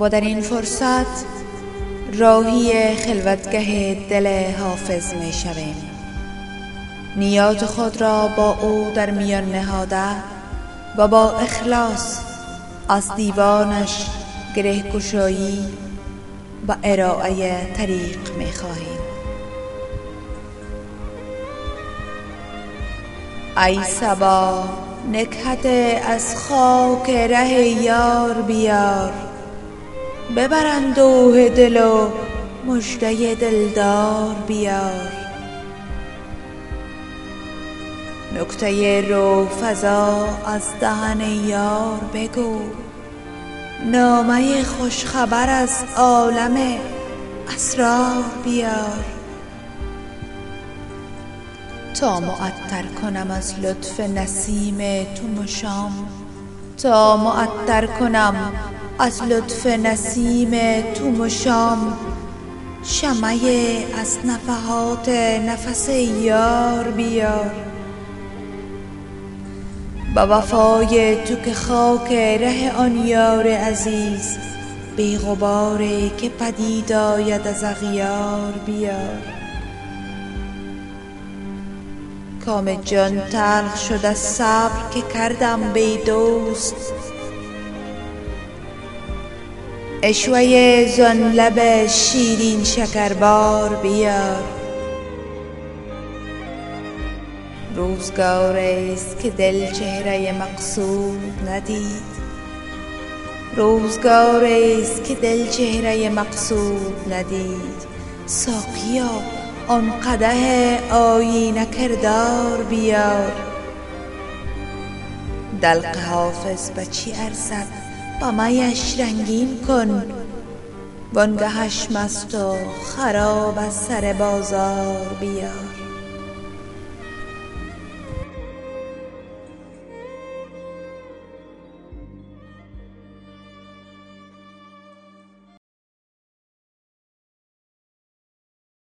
و در این فرصت راهی خلوتگه دل حافظ می شویم. نیات خود را با او در میان نهاده و با اخلاص از دیوانش گره کشایی و ارائه طریق می خواهیم. ای سبا نکهت از خاک ره یار بیار. ببر اندوه دل و مژده دلدار بیار. نکته روفضا از دهن یار بگو. نامه خوشخبر از عالم اسرار بیار. تا معطر کنم از لطف نسیم تو مشام تا معطر کنم از لطف نسیم تو مشام شمع از نفحات نفس یار بیار. با وفای تو که خاک ره آن یار عزیز بی غباری که پدید آید از اغیار بیار. کام جان تلخ شد از صبر که کردم بی دوست عشوه زان لب شیرین شکربار بیار. روزگاری است که دل چهره مقصود ندید. روزگاری است که دل چهره مقصود ندید. ساقیا آن قدح آیینه کردار بیار. دلق حافظ به چی ارزد؟ میش رنگین کن. وانگهش مست و خراب از سر بازار بیار.